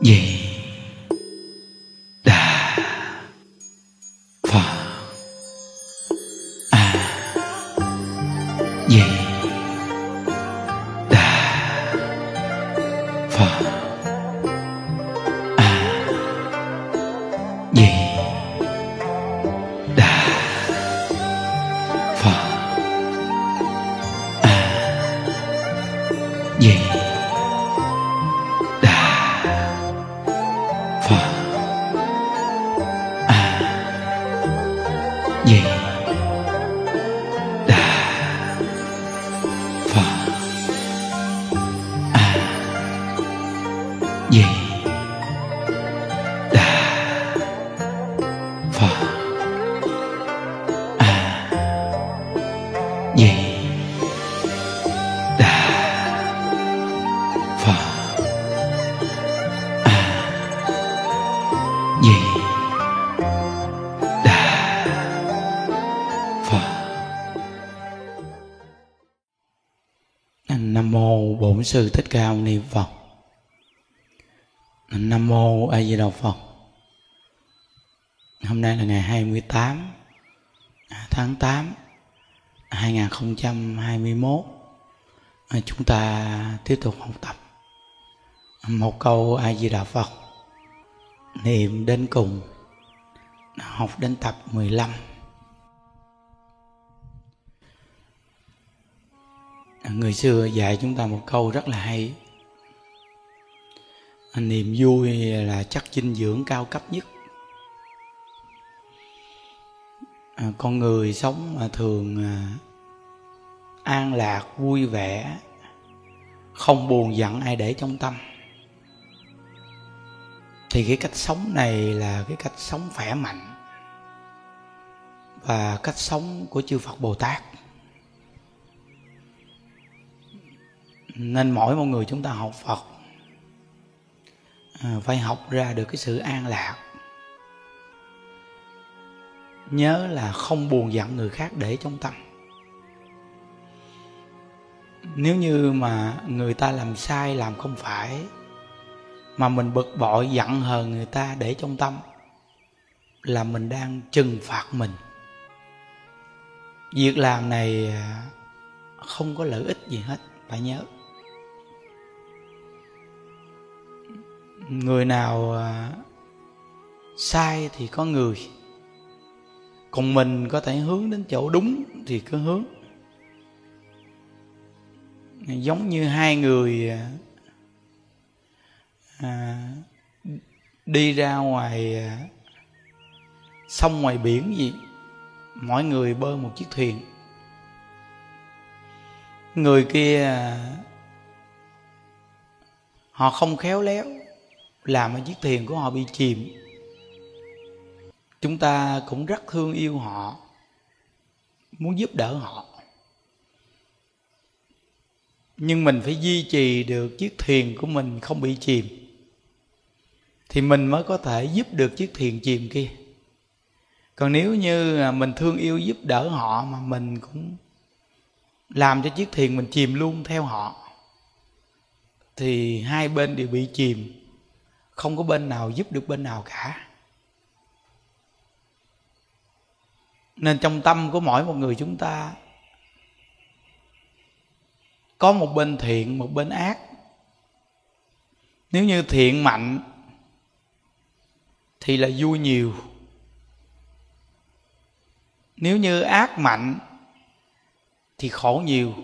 di phật. A di đà phật. Nam mô bổn sư thích ca mâu ni phật. Nam mô a di đà phật. Hôm nay là ngày 28 à, tháng 8 2021 à, chúng ta tiếp tục học tập một câu a di đà phật. Niệm đến cùng, học đến tập 15 người xưa dạy chúng ta một câu rất là hay. Niềm vui là chất dinh dưỡng cao cấp nhất. Con người sống mà thường à, an lạc, vui vẻ, không buồn giận ai để trong tâm thì cái cách sống này là cái cách sống khỏe mạnh và cách sống của chư Phật Bồ Tát. Nên mỗi một người chúng ta học Phật à, phải học ra được cái sự an lạc. Nhớ là không buồn giận người khác để trong tâm. Nếu như mà người ta làm sai, làm không phải mà mình bực bội, giận hờn người ta để trong tâm, là mình đang trừng phạt mình. Việc làm này à, không có lợi ích gì hết, phải nhớ. Người nào à, sai thì có người. Còn mình có thể hướng đến chỗ đúng thì cứ hướng. Giống như hai người à, à, đi ra ngoài à, sông ngoài biển gì mỗi người bơi một chiếc thuyền. Người kia à, họ không khéo léo làm cái chiếc thuyền của họ bị chìm. Chúng ta cũng rất thương yêu họ muốn giúp đỡ họ. Nhưng mình phải duy trì được chiếc thuyền của mình không bị chìm thì mình mới có thể giúp được chiếc thuyền chìm kia. Còn nếu như mình thương yêu giúp đỡ họ mà mình cũng làm cho chiếc thuyền mình chìm luôn theo họ, thì hai bên đều bị chìm. Không có bên nào giúp được bên nào cả. Nên trong tâm của mỗi một người chúng ta, có một bên thiện, một bên ác. Nếu như thiện mạnh thì là vui nhiều. Nếu như ác mạnh, thì khổ nhiều.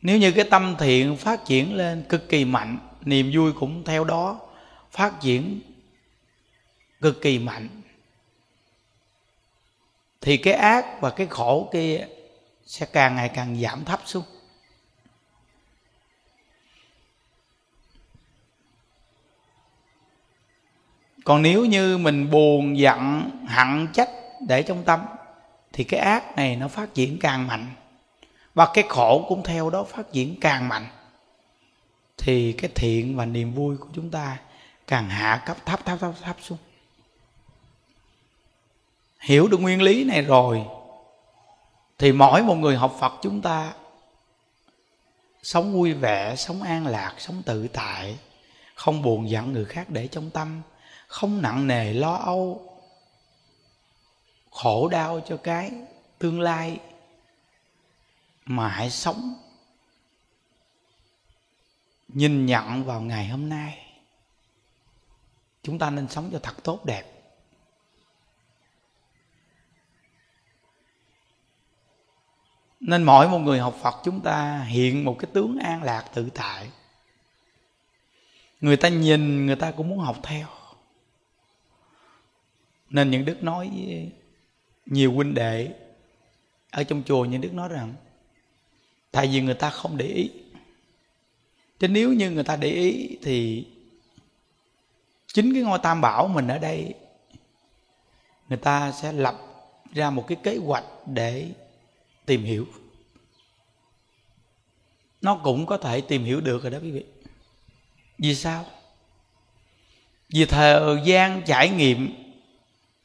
Nếu như cái tâm thiện phát triển lên cực kỳ mạnh, niềm vui cũng theo đó phát triển cực kỳ mạnh, thì cái ác và cái khổ kia sẽ càng ngày càng giảm thấp xuống. Còn nếu như mình buồn, giận, hận, trách để trong tâm, thì cái ác này nó phát triển càng mạnh. Và cái khổ cũng theo đó phát triển càng mạnh. Thì cái thiện và niềm vui của chúng ta càng hạ cấp thấp thấp thấp thấp xuống. Hiểu được nguyên lý này rồi, thì mỗi một người học phật chúng ta sống vui vẻ, sống an lạc, sống tự tại, không buồn giận người khác để trong tâm không nặng nề lo âu, khổ đau cho cái tương lai mà hãy sống, nhìn nhận vào ngày hôm nay. Chúng ta nên sống cho thật tốt đẹp. Nên mỗi một người học phật chúng ta hiện một cái tướng an lạc tự tại. Người ta nhìn, người ta cũng muốn học theo nên những đức nói nhiều huynh đệ ở trong chùa, những đức nói rằng, tại vì người ta không để ý. Chứ nếu như người ta để ý thì chính cái ngôi tam bảo mình ở đây, người ta sẽ lập ra một cái kế hoạch để tìm hiểu. Nó cũng có thể tìm hiểu được rồi đó quý vị. Vì sao? Vì thời gian trải nghiệm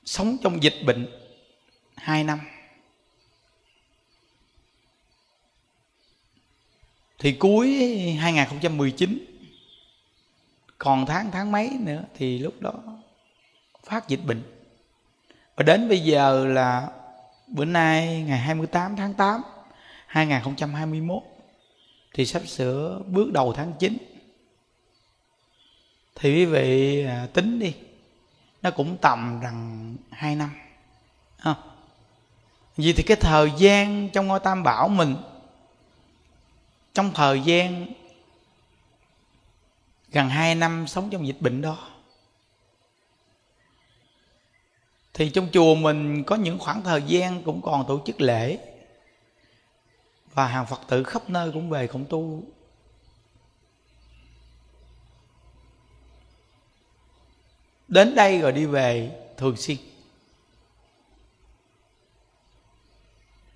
sống trong dịch bệnh. Hai năm. Thì cuối 2019 còn tháng tháng mấy nữa thì lúc đó phát dịch bệnh. Và đến bây giờ là bữa nay ngày 28 tháng 8 2021 thì sắp sửa bước đầu tháng 9 thì quý vị à, tính đi nó cũng tầm rằng hai năm không? vì thì cái thời gian trong ngôi tam bảo mình, trong thời gian gần hai năm sống trong dịch bệnh đó, thì trong chùa mình có những khoảng thời gian cũng còn tổ chức lễ và hàng phật tử khắp nơi cũng về cũng tu đến đây rồi đi về thường xuyên.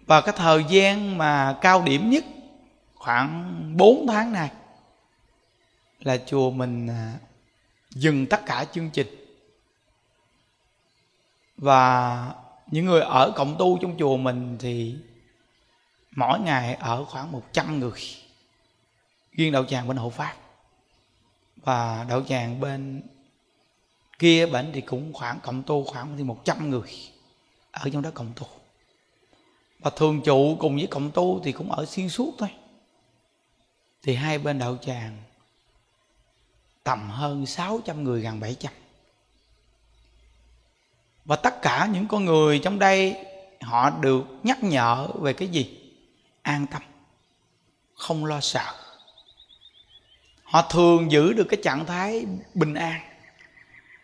Và cái thời gian mà cao điểm nhất khoảng 4 tháng này là chùa mình à, dừng tất cả chương trình. Và những người ở cộng tu trong chùa mình thì mỗi ngày ở khoảng 100 người. Riêng đạo tràng bên hộ pháp và đạo tràng bên kia bệnh thì cũng khoảng, cộng tu khoảng thì 100 người ở trong đó cộng tu. Và thường trụ cùng với cộng tu thì cũng ở xuyên suốt thôi. Thì hai bên đạo tràng tầm hơn 600 người gần 700 và tất cả những con người trong đây, họ được nhắc nhở về cái gì? An tâm, không lo sợ. Họ thường giữ được cái trạng thái bình an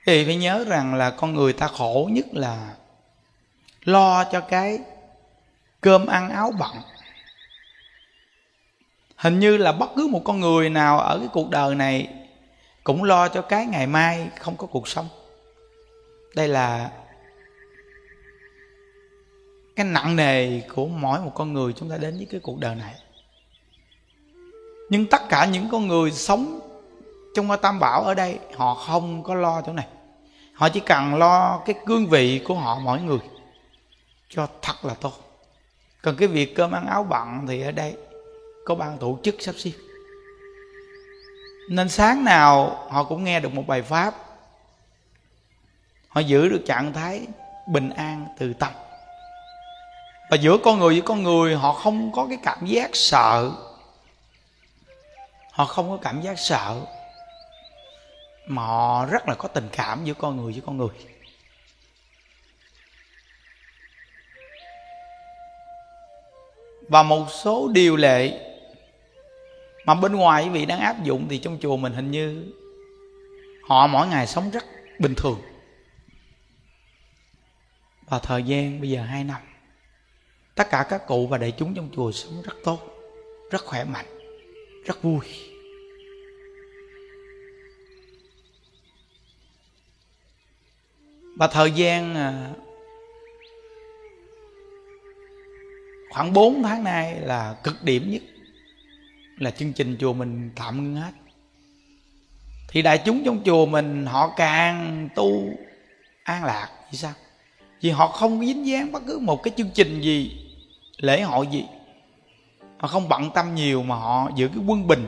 thì phải nhớ rằng là con người ta khổ nhất là lo cho cái cơm ăn áo bận. Hình như là bất cứ một con người nào ở cái cuộc đời này cũng lo cho cái ngày mai không có cuộc sống. Đây là cái nặng nề của mỗi một con người chúng ta đến với cái cuộc đời này. Nhưng tất cả những con người sống trong tam bảo ở đây, họ không có lo chỗ này họ chỉ cần lo cái cương vị của họ, mỗi người, cho thật là tốt. Còn cái việc cơm ăn áo bận thì ở đây có ban tổ chức sắp xếp. Nên sáng nào họ cũng nghe được một bài pháp. Họ giữ được trạng thái bình an, từ tâm. Và giữa con người với con người, họ không có cái cảm giác sợ. Họ không có cảm giác sợ mà họ rất là có tình cảm giữa con người với con người. Và một số điều lệ mà bên ngoài quý vị đang áp dụng thì trong chùa mình hình như họ mỗi ngày sống rất bình thường. Và thời gian bây giờ hai năm, tất cả các cụ và đại chúng trong chùa sống rất tốt, rất khỏe mạnh, rất vui. Và thời gian à, khoảng 4 tháng nay là cực điểm nhất là chương trình chùa mình tạm ngưng hết. Thì đại chúng trong chùa mình họ càng tu an lạc, vì sao? Vì họ không dính dáng bất cứ một cái chương trình gì, lễ hội gì. Họ không bận tâm nhiều mà họ giữ cái quân bình.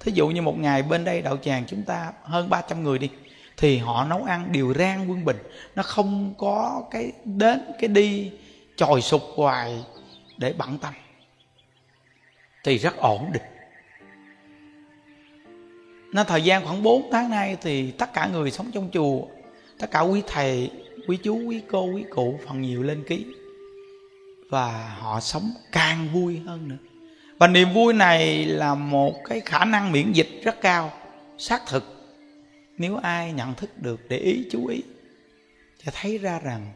Thí dụ như một ngày bên đây đạo tràng chúng ta hơn 300 người đi thì họ nấu ăn đều rang quân bình. Nó không có cái đến cái đi chòi sụp hoài để bận tâm. Thì rất ổn định. Nên thời gian khoảng 4 tháng nay thì tất cả người sống trong chùa, tất cả quý thầy, quý chú, quý cô, quý cụ phần nhiều lên ký. Và họ sống càng vui hơn nữa. Và niềm vui này là một cái khả năng miễn dịch rất cao, xác thực nếu ai nhận thức được để ý, chú ý, sẽ thấy ra rằng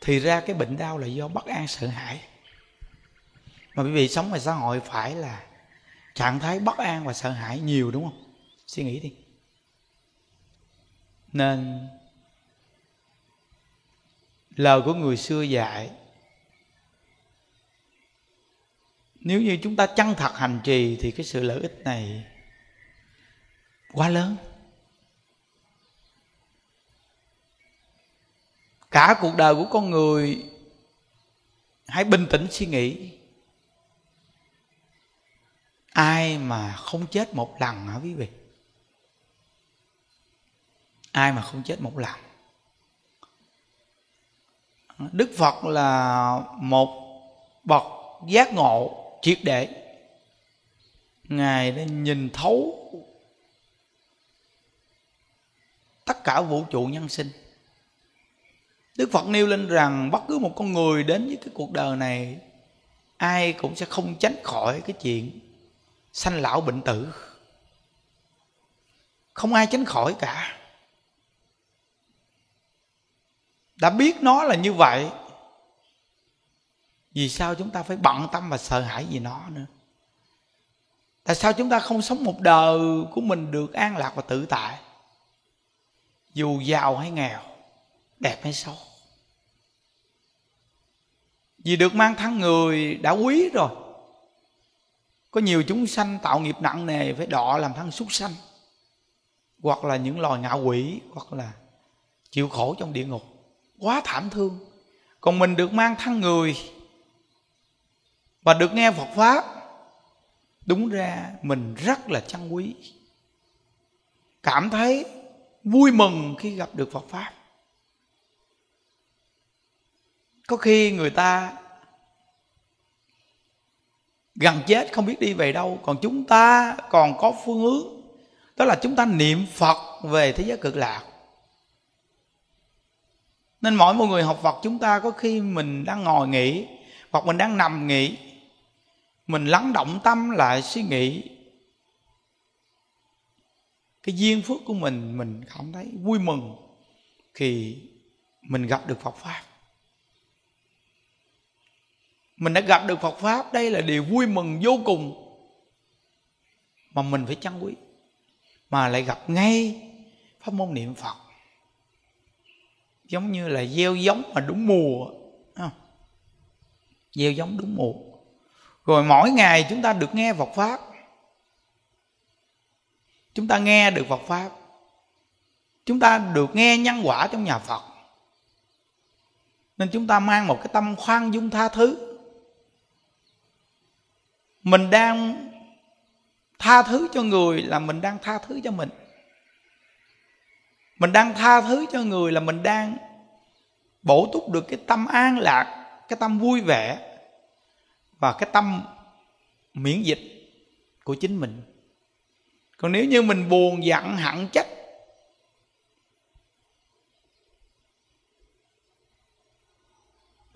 thì ra cái bệnh đau là do bất an, sợ hãi. Mà quý vị sống ngoài xã hội phải là trạng thái bất an và sợ hãi nhiều, đúng không? Suy nghĩ đi. Nên lời của người xưa dạy, nếu như chúng ta chân thật hành trì thì cái sự lợi ích này quá lớn. Cả cuộc đời của con người, hãy bình tĩnh suy nghĩ. Ai mà không chết một lần hả quý vị? Ai mà không chết một lần? Đức phật là một bậc giác ngộ triệt để. Ngài đã nhìn thấu tất cả vũ trụ nhân sinh đức phật nêu lên rằng bất cứ một con người đến với cái cuộc đời này, ai cũng sẽ không tránh khỏi cái chuyện sanh lão bệnh tử. Không ai tránh khỏi cả. Đã biết nó là như vậy, vì sao chúng ta phải bận tâm và sợ hãi vì nó nữa? Tại sao chúng ta không sống một đời của mình được an lạc và tự tại, dù giàu hay nghèo? Đẹp hay xấu? Vì được mang thân người đã quý rồi. Có nhiều chúng sanh tạo nghiệp nặng nề phải đọ làm thân súc sanh, hoặc là những loài ngạ quỷ, hoặc là chịu khổ trong địa ngục. Quá thảm thương. Còn mình được mang thân người và được nghe Phật pháp, đúng ra mình rất là trân quý. Cảm thấy vui mừng khi gặp được Phật pháp có khi người ta gần chết, không biết đi về đâu. Còn chúng ta còn có phương hướng. Đó là chúng ta niệm phật về thế giới cực lạc. Nên mỗi một người học phật, chúng ta có khi mình đang ngồi nghỉ, hoặc mình đang nằm nghỉ, mình lắng động tâm lại suy nghĩ. Cái duyên phước của mình mình cảm thấy vui mừng khi mình gặp được phật pháp mình đã gặp được phật pháp, đây là điều vui mừng vô cùng. Mà mình phải trân quý, mà lại gặp ngay pháp môn niệm phật. Giống như là gieo giống mà đúng mùa gieo giống đúng mùa. Rồi mỗi ngày chúng ta được nghe Phật pháp. Chúng ta nghe được Phật pháp. Chúng ta được nghe nhân quả trong nhà Phật. Nên chúng ta mang một cái tâm khoan dung tha thứ mình đang tha thứ cho người là mình đang tha thứ cho mình. Mình đang tha thứ cho người là mình đang bổ túc được cái tâm an lạc, cái tâm vui vẻ và cái tâm miễn dịch của chính mình. Còn nếu như mình buồn, giận hận trách,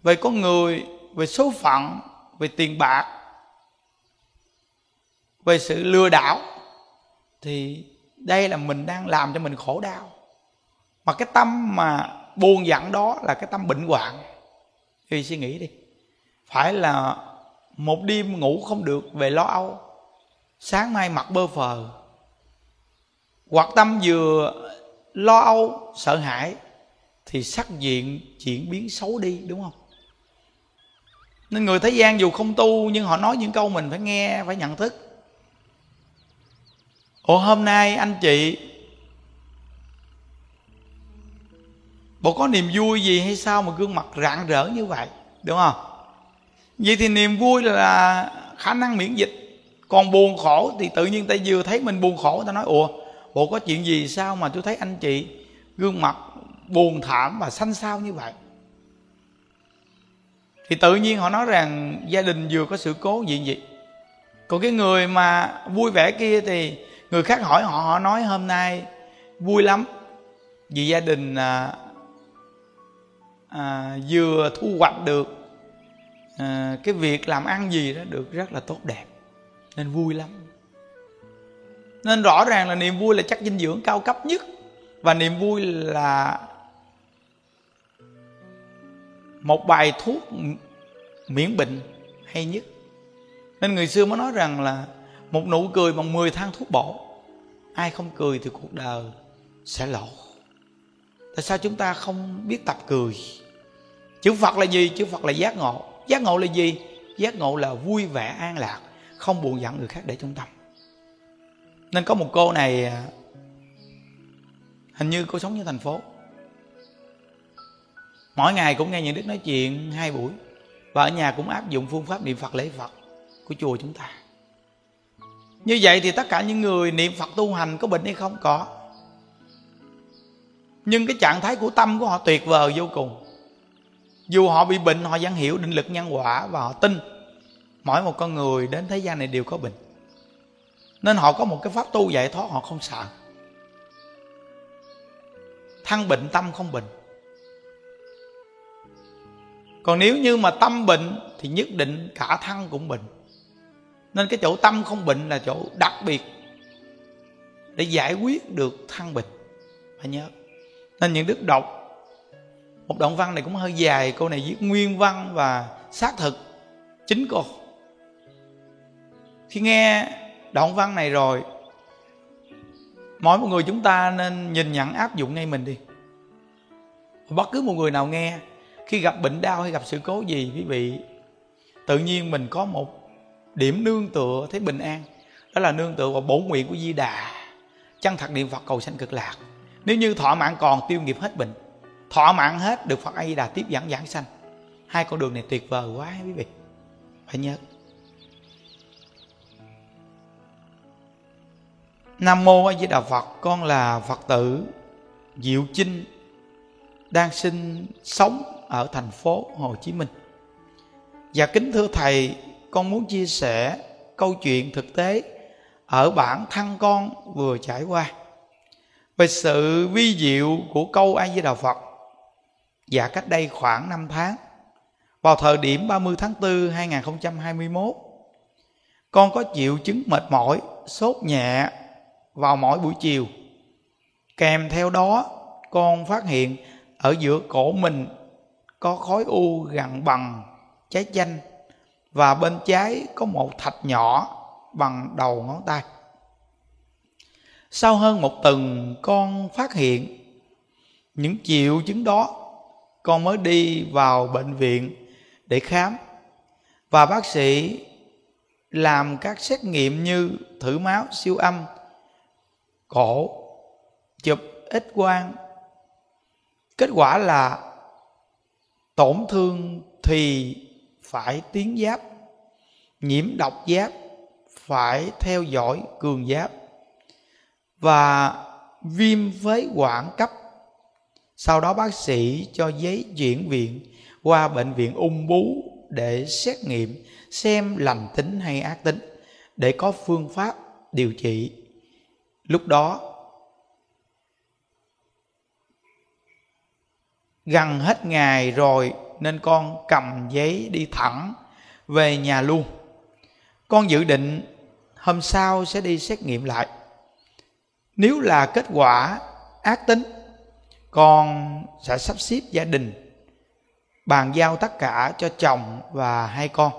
về con người, về số phận, về tiền bạc về sự lừa đảo, thì đây là mình đang làm cho mình khổ đau. Mà cái tâm mà buồn giận đó là cái tâm bệnh hoạn. Thì suy nghĩ đi. Phải là một đêm ngủ không được về lo âu, sáng mai mặt bơ phờ. Hoặc tâm vừa lo âu, sợ hãi, thì sắc diện chuyển biến xấu đi, đúng không? Nên người thế gian dù không tu nhưng họ nói những câu mình phải nghe, phải nhận thức ồ hôm nay anh chị, bộ có niềm vui gì hay sao mà gương mặt rạng rỡ như vậy, đúng không? Vậy thì niềm vui là khả năng miễn dịch. Còn buồn khổ thì tự nhiên ta vừa thấy mình buồn khổ, ta nói, ủa, bộ có chuyện gì sao mà tôi thấy anh chị gương mặt buồn thảm và xanh xao như vậy? Thì tự nhiên họ nói rằng gia đình vừa có sự cố gì gì còn cái người mà vui vẻ kia thì người khác hỏi họ họ nói hôm nay vui lắm. Vì gia đình à, à, vừa thu hoạch được à, cái việc làm ăn gì đó được rất là tốt đẹp. Nên vui lắm. Nên rõ ràng là niềm vui là chất dinh dưỡng cao cấp nhất. Và niềm vui là một bài thuốc miễn bệnh hay nhất. Nên người xưa mới nói rằng là một nụ cười bằng 10 thang thuốc bổ. Ai không cười thì cuộc đời sẽ lộ. Tại sao chúng ta không biết tập cười? Chữ phật là gì? Chữ phật là giác ngộ. Giác ngộ là gì? Giác ngộ là vui vẻ, an lạc, không buồn giận người khác để trong tâm. Nên có một cô này à, hình như cô sống như thành phố. Mỗi ngày cũng nghe những đức nói chuyện hai buổi và ở nhà cũng áp dụng phương pháp niệm phật, lễ phật của chùa chúng ta như vậy thì tất cả những người niệm phật tu hành có bệnh hay không? Có. Nhưng cái trạng thái của tâm của họ tuyệt vời vô cùng. Dù họ bị bệnh, họ vẫn hiểu định lực nhân quả và họ tin mỗi một con người đến thế gian này đều có bệnh. Nên họ có một cái pháp tu giải thoát, họ không sợ. Thân bệnh, tâm không bệnh. Còn nếu như mà tâm bệnh thì nhất định cả thân cũng bệnh nên cái chỗ tâm không bệnh là chỗ đặc biệt để giải quyết được thăng bệnh. Phải nhớ. Nên những đức đọc, một đoạn văn này cũng hơi dài cô này viết nguyên văn và xác thực chính cô. Khi nghe đoạn văn này rồi, mỗi một người chúng ta nên nhìn nhận áp dụng ngay mình đi. Bất cứ một người nào nghe, khi gặp bệnh đau hay gặp sự cố gì, quý vị, tự nhiên mình có một điểm nương tựa thấy bình an. Đó là nương tựa vào bổ nguyện của di đà. Chân thật niệm phật cầu sanh cực lạc? Nếu như thọ mạng còn, tiêu nghiệp hết bệnh. Thọ mạng hết, được phật a di đà tiếp dẫn giảng sanh. Hai con đường này tuyệt vời quá, quý vị. Phải nhớ. Nam mô a di đà phật, con là phật tử diệu chinh, đang sinh sống ở thành phố hồ chí minh. Và kính thưa thầy con muốn chia sẻ câu chuyện thực tế ở bản thân con vừa trải qua về sự vi diệu của câu A Di Đà Phật và cách đây khoảng 5 tháng. Vào thời điểm 30 tháng 4 2021 con có triệu chứng mệt mỏi, sốt nhẹ vào mỗi buổi chiều. Kèm theo đó, con phát hiện ở giữa cổ mình có khối u gần bằng trái chanh và bên trái có một thạch nhỏ bằng đầu ngón tay. Sau hơn một tuần, con phát hiện những triệu chứng đó, con mới đi vào bệnh viện để khám. Và bác sĩ làm các xét nghiệm như thử máu, siêu âm, cổ, chụp x quang kết quả là tổn thương thì phải tiến giáp. Nhiễm độc giáp phải theo dõi cường giáp. Và viêm phế quản cấp. Sau đó bác sĩ cho giấy chuyển viện qua bệnh viện ung bú để xét nghiệm, xem lành tính hay ác tính, để có phương pháp điều trị. Lúc đó, gần hết ngày rồi nên con cầm giấy đi thẳng về nhà luôn. Con dự định hôm sau sẽ đi xét nghiệm lại. Nếu là kết quả ác tính, con sẽ sắp xếp gia đình, bàn giao tất cả cho chồng và hai con.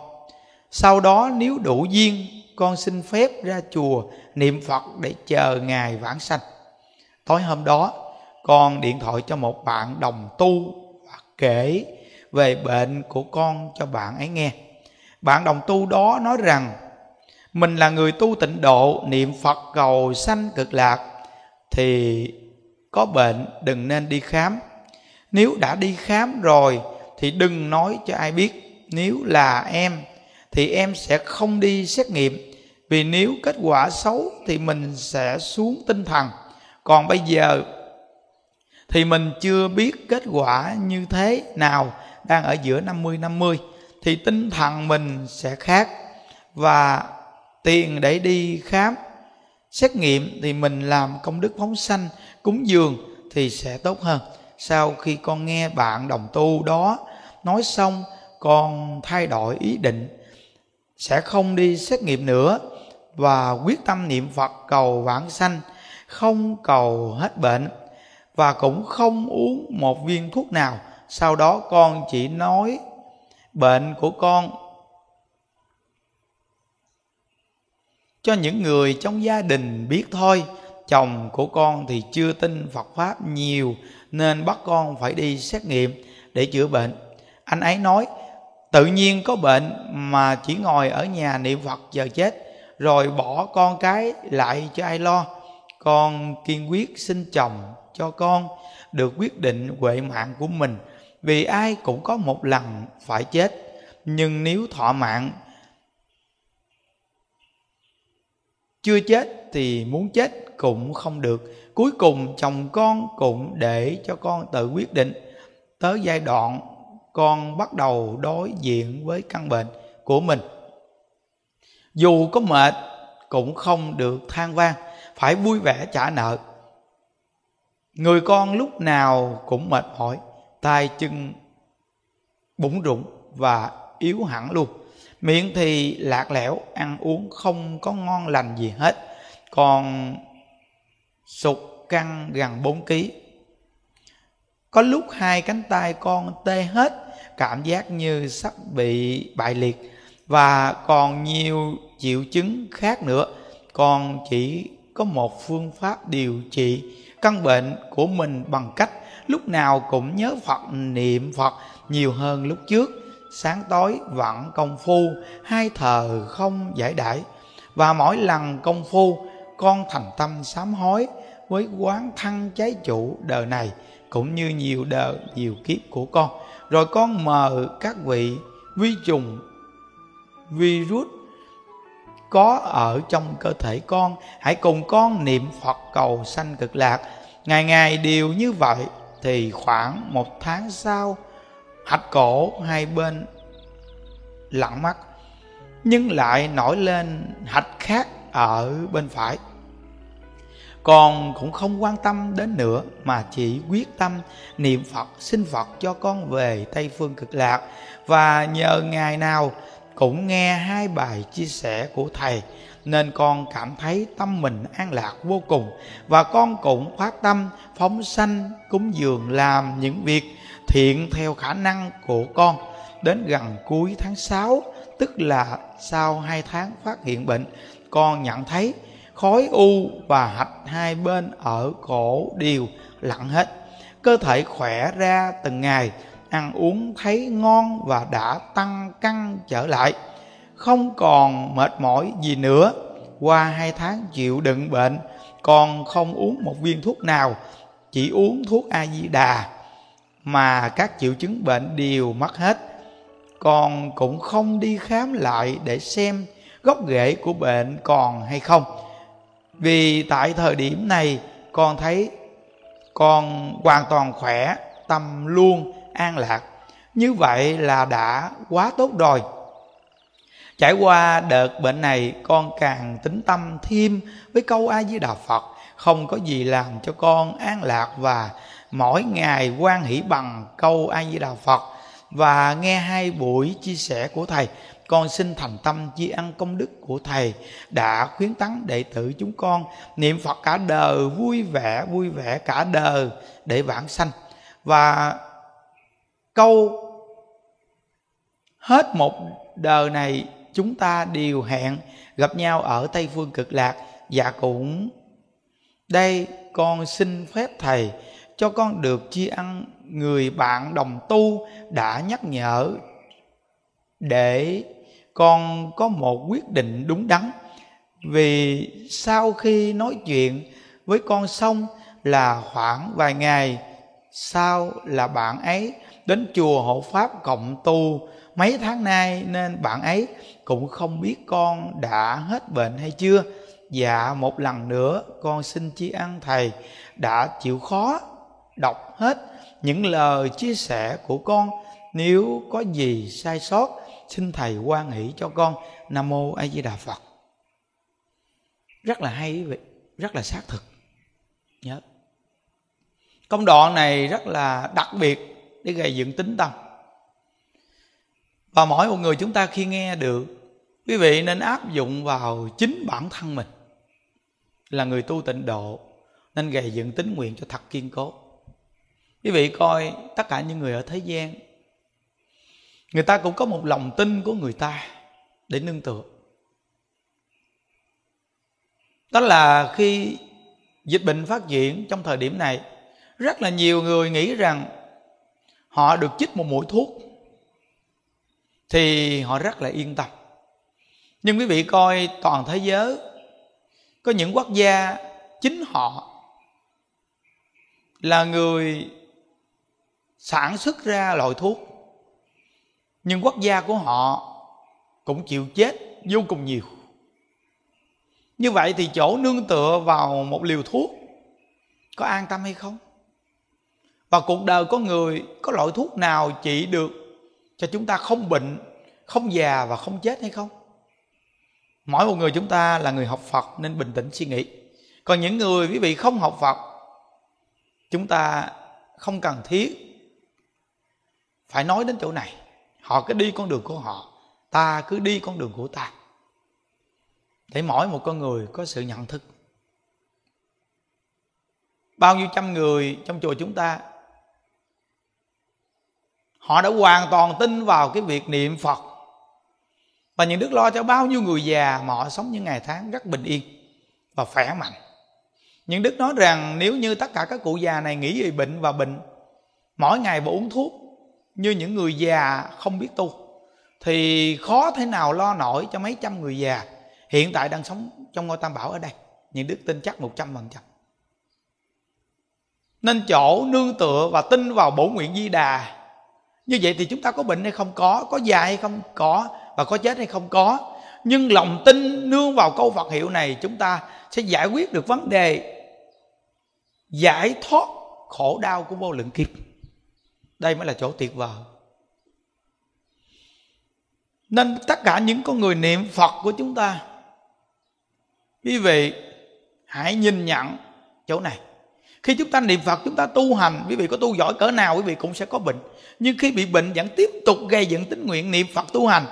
Sau đó nếu đủ duyên, con xin phép ra chùa niệm phật để chờ ngài vãng sanh. Tối hôm đó, con điện thoại cho một bạn đồng tu và kể về bệnh của con cho bạn ấy nghe. Bạn đồng tu đó nói rằng, mình là người tu tịnh độ, niệm phật cầu sanh cực lạc, thì có bệnh, đừng nên đi khám. Nếu đã đi khám rồi, thì đừng nói cho ai biết. Nếu là em, thì em sẽ không đi xét nghiệm. Vì nếu kết quả xấu, thì mình sẽ xuống tinh thần. Còn bây giờ, thì mình chưa biết kết quả như thế nào đang ở giữa 50 50 thì tinh thần mình sẽ khác. Và tiền để đi khám, xét nghiệm thì mình làm công đức phóng sanh, cúng dường thì sẽ tốt hơn. Sau khi con nghe bạn đồng tu đó nói xong, con thay đổi ý định, sẽ không đi xét nghiệm nữa. Và quyết tâm niệm phật cầu vãng sanh, không cầu hết bệnh. Và cũng không uống một viên thuốc nào sau đó con chỉ nói, bệnh của con cho những người trong gia đình biết thôi, chồng của con thì chưa tin phật pháp nhiều, nên bắt con phải đi xét nghiệm để chữa bệnh. Anh ấy nói, tự nhiên có bệnh mà chỉ ngồi ở nhà niệm phật chờ chết, rồi bỏ con cái lại cho ai lo. Con kiên quyết xin chồng cho con được quyết định huệ mạng của mình vì ai cũng có một lần phải chết, nhưng nếu thọ mạng, chưa chết thì muốn chết cũng không được. Cuối cùng chồng con cũng để cho con tự quyết định. Tới giai đoạn con bắt đầu đối diện với căn bệnh của mình. Dù có mệt cũng không được than van phải vui vẻ trả nợ. Người con lúc nào cũng mệt mỏi tay chân bủng rụng và yếu hẳn luôn. Miệng thì lạc lẽo, ăn uống không có ngon lành gì hết. Còn sụt căng gần 4 kg có lúc hai cánh tay con tê hết, cảm giác như sắp bị bại liệt. Và còn nhiều triệu chứng khác nữa. Con chỉ có một phương pháp điều trị căn bệnh của mình bằng cách lúc nào cũng nhớ phật, niệm phật nhiều hơn lúc trước. Sáng tối vẫn công phu, hai thờ không giải đãi. Và mỗi lần công phu, con thành tâm sám hối với quán thân trái chủ đời này, cũng như nhiều đời, nhiều kiếp của con. Rồi con mời các vị vi trùng, virus có ở trong cơ thể con. Hãy cùng con niệm phật cầu sanh cực lạc. Ngày ngày đều như vậy thì khoảng một tháng sau hạch cổ hai bên lặng mắt, nhưng lại nổi lên hạch khác ở bên phải. Con cũng không quan tâm đến nữa, mà chỉ quyết tâm niệm phật, xin phật cho con về tây phương cực lạc. Và nhờ ngày nào cũng nghe hai bài chia sẻ của thầy nên con cảm thấy tâm mình an lạc vô cùng, và con cũng phát tâm, phóng sanh, cúng dường, làm những việc thiện theo khả năng của con. Đến gần cuối tháng 6 tức là sau hai tháng phát hiện bệnh, con nhận thấy khối u và hạch hai bên ở cổ đều lặng hết. Cơ thể khỏe ra từng ngày, ăn uống thấy ngon và đã tăng cân trở lại không còn mệt mỏi gì nữa. Qua hai tháng chịu đựng bệnh con không uống một viên thuốc nào, chỉ uống thuốc a di đà mà các triệu chứng bệnh đều mất hết. Con cũng không đi khám lại để xem gốc rễ của bệnh còn hay không. Vì tại thời điểm này, con thấy con hoàn toàn khỏe, tâm luôn, an lạc. Như vậy là đã quá tốt rồi trải qua đợt bệnh này, con càng tính tâm thêm với câu a di đà phật, không có gì làm cho con an lạc và mỗi ngày quan hỷ bằng câu a di đà phật. Và nghe hai buổi chia sẻ của thầy, con xin thành tâm chi ăn công đức của thầy đã khuyến tấn đệ tử chúng con niệm phật cả đời vui vẻ vui vẻ cả đời để vãng sanh. Và câu hết một đời này chúng ta đều hẹn gặp nhau ở tây phương cực lạc. Và cũng, đây con xin phép thầy cho con được chia ăn người bạn đồng tu đã nhắc nhở để con có một quyết định đúng đắn. Vì sau khi nói chuyện với con xong là khoảng vài ngày sau là bạn ấy đến chùa hộ pháp cộng tu mấy tháng nay nên bạn ấy cũng không biết con đã hết bệnh hay chưa. Dạ một lần nữa, con xin tri ân thầy đã chịu khó đọc hết những lời chia sẻ của con. Nếu có gì sai sót, xin thầy quan hỷ cho con. Nam mô a di đà phật. Rất là hay vậy rất là xác thực. Nhớ. Công đoạn này rất là đặc biệt để gây dựng tính tâm và mỗi một người chúng ta khi nghe được, quý vị nên áp dụng vào chính bản thân mình. Là người tu tịnh độ, nên gầy dựng tính nguyện cho thật kiên cố. Quý vị coi tất cả những người ở thế gian, người ta cũng có một lòng tin của người ta để nương tựa. Đó là khi dịch bệnh phát triển trong thời điểm này, rất là nhiều người nghĩ rằng họ được chích một mũi thuốc thì họ rất là yên tâm. Nhưng quý vị coi toàn thế giới, có những quốc gia chính họ là người sản xuất ra loại thuốc, nhưng quốc gia của họ cũng chịu chết vô cùng nhiều. Như vậy thì chỗ nương tựa vào một liều thuốc có an tâm hay không? Và cuộc đời có người có loại thuốc nào trị được cho chúng ta không bệnh, không già và không chết hay không? Mỗi một người chúng ta là người học phật nên bình tĩnh suy nghĩ. Còn những người quý vị không học phật, chúng ta không cần thiết phải nói đến chỗ này. Họ cứ đi con đường của họ, ta cứ đi con đường của ta. Để mỗi một con người có sự nhận thức. Bao nhiêu trăm người trong chùa chúng ta họ đã hoàn toàn tin vào cái việc niệm phật. Và những đức lo cho bao nhiêu người già mà họ sống những ngày tháng rất bình yên và khỏe mạnh. Những đức nói rằng nếu như tất cả các cụ già này nghĩ về bệnh và bệnh, mỗi ngày và uống thuốc như những người già không biết tu, thì khó thế nào lo nổi cho mấy trăm người già hiện tại đang sống trong ngôi tam bảo ở đây. Những đức tin chắc một trăm phần trăm. Nên chỗ nương tựa và tin vào bổ nguyện di đà như vậy thì chúng ta có bệnh hay không có có già hay không có, và có chết hay không có. Nhưng lòng tin nương vào câu Phật hiệu này, chúng ta sẽ giải quyết được vấn đề giải thoát khổ đau của vô lượng kiếp. Đây mới là chỗ tuyệt vời. Nên tất cả những con người niệm phật của chúng ta, quý vị hãy nhìn nhận chỗ này khi chúng ta niệm phật, chúng ta tu hành, quý vị có tu giỏi cỡ nào, quý vị cũng sẽ có bệnh. Nhưng khi bị bệnh, vẫn tiếp tục gây dựng tính nguyện niệm phật tu hành.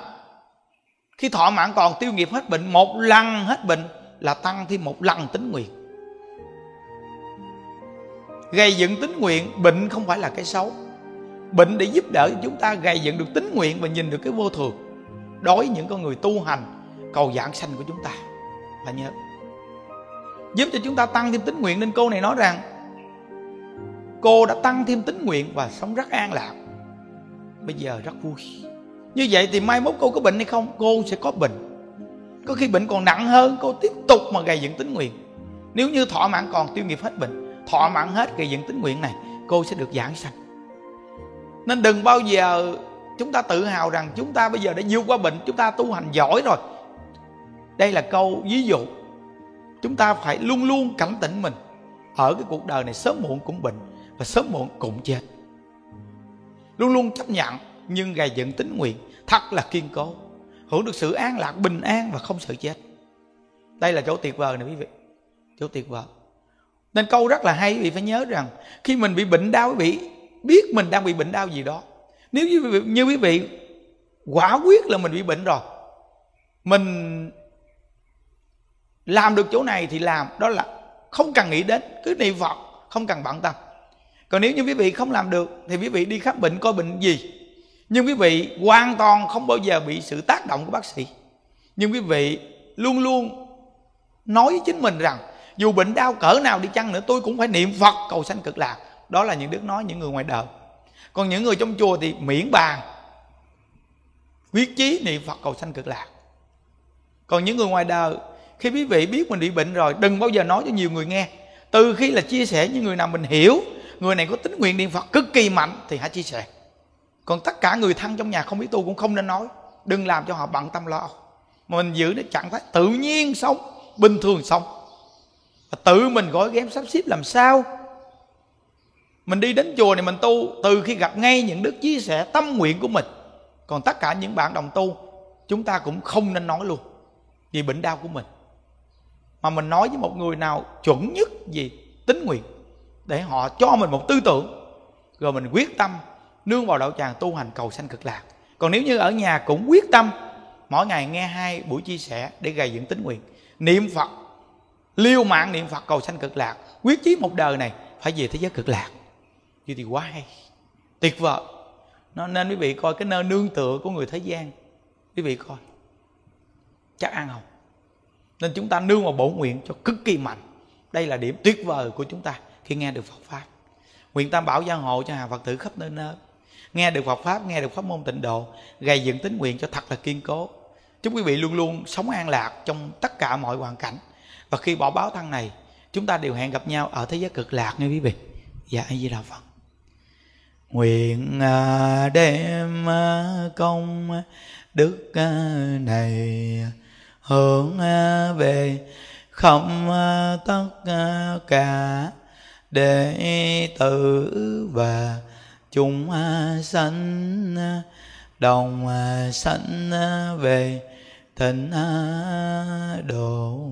Khi thọ mạng còn tiêu nghiệp hết bệnh, một lần hết bệnh là tăng thêm một lần tính nguyện. Gây dựng tính nguyện, bệnh không phải là cái xấu. Bệnh để giúp đỡ chúng ta gây dựng được tính nguyện và nhìn được cái vô thường. Đối với những con người tu hành, cầu dạng sanh của chúng ta, là nhớ. Giúp cho chúng ta tăng thêm tính nguyện, nên cô này nói rằng cô đã tăng thêm tính nguyện và sống rất an lạc. Bây giờ rất vui. Như vậy thì mai mốt cô có bệnh hay không? Cô sẽ có bệnh. Có khi bệnh còn nặng hơn, cô tiếp tục mà gây dựng tính nguyện. Nếu như thọ mạng còn tiêu nghiệp hết bệnh thọ mạng hết gây dựng tính nguyện này, cô sẽ được giảng sanh. Nên đừng bao giờ chúng ta tự hào rằng chúng ta bây giờ đã vượt qua bệnh, chúng ta tu hành giỏi rồi. Đây là câu ví dụ. Chúng ta phải luôn luôn cảnh tỉnh mình. Ở cái cuộc đời này sớm muộn cũng bệnh và sớm muộn cũng chết. Luôn luôn chấp nhận nhưng gài dựng tính nguyện thật là kiên cố hưởng được sự an lạc bình an và không sợ chết. Đây là chỗ tuyệt vời này quý vị chỗ tuyệt vời. Nên câu rất là hay quý vị phải nhớ rằng khi mình bị bệnh đau quý vị biết mình đang bị bệnh đau gì đó. Nếu như, như quý vị quả quyết là mình bị bệnh rồi mình làm được chỗ này thì làm đó là không cần nghĩ đến cứ niệm phật không cần bận tâm còn nếu như quý vị không làm được, thì quý vị đi khám bệnh coi bệnh gì? Nhưng quý vị hoàn toàn không bao giờ bị sự tác động của bác sĩ. Nhưng quý vị luôn luôn nói với chính mình rằng, dù bệnh đau cỡ nào đi chăng nữa, tôi cũng phải niệm phật cầu sanh cực lạc. Đó là những đức nói những người ngoài đời. Còn những người trong chùa thì miễn bàn, quyết chí niệm phật cầu sanh cực lạc. Còn những người ngoài đời, khi quý vị biết mình bị bệnh rồi, đừng bao giờ nói cho nhiều người nghe. Từ khi là chia sẻ với người nào mình hiểu người này có tính nguyện niệm phật cực kỳ mạnh thì hãy chia sẻ. Còn tất cả người thân trong nhà không biết tu cũng không nên nói. Đừng làm cho họ bận tâm lo mà mình giữ để trạng thái tự nhiên sống, bình thường sống. Và tự mình gói ghém sắp xếp làm sao? Mình đi đến chùa này mình tu, từ khi gặp ngay những đức chia sẻ tâm nguyện của mình, còn tất cả những bạn đồng tu, chúng ta cũng không nên nói luôn vì bệnh đau của mình. Mà mình nói với một người nào chuẩn nhất gì tính nguyện để họ cho mình một tư tưởng. Rồi mình quyết tâm nương vào đạo tràng tu hành cầu sanh cực lạc. Còn nếu như ở nhà cũng quyết tâm, mỗi ngày nghe hai buổi chia sẻ để gây dựng tính nguyện, niệm phật liêu mạng niệm phật cầu sanh cực lạc, quyết chí một đời này phải về thế giới cực lạc. Như thì quá hay, tuyệt vời. Nó nên quý vị coi cái nơi nương tựa của người thế gian. Quý vị coi, chắc ăn không? Nên chúng ta nương vào bổ nguyện cho cực kỳ mạnh. Đây là điểm tuyệt vời của chúng ta khi nghe được Phật pháp. Nguyện tam bảo gia hộ cho hàng Phật tử khắp nơi nơi. Nghe được Phật pháp, nghe được pháp môn tịnh độ, gây dựng tính nguyện cho thật là kiên cố. Chúc quý vị luôn luôn sống an lạc trong tất cả mọi hoàn cảnh. Và khi bỏ báo thân này, chúng ta đều hẹn gặp nhau ở thế giới cực lạc nha quý vị. Dạ a di đà phật. Nguyện à, đem à, công đức à, này hướng về không tất cả đệ tử và chúng sanh đồng sanh về thịnh độ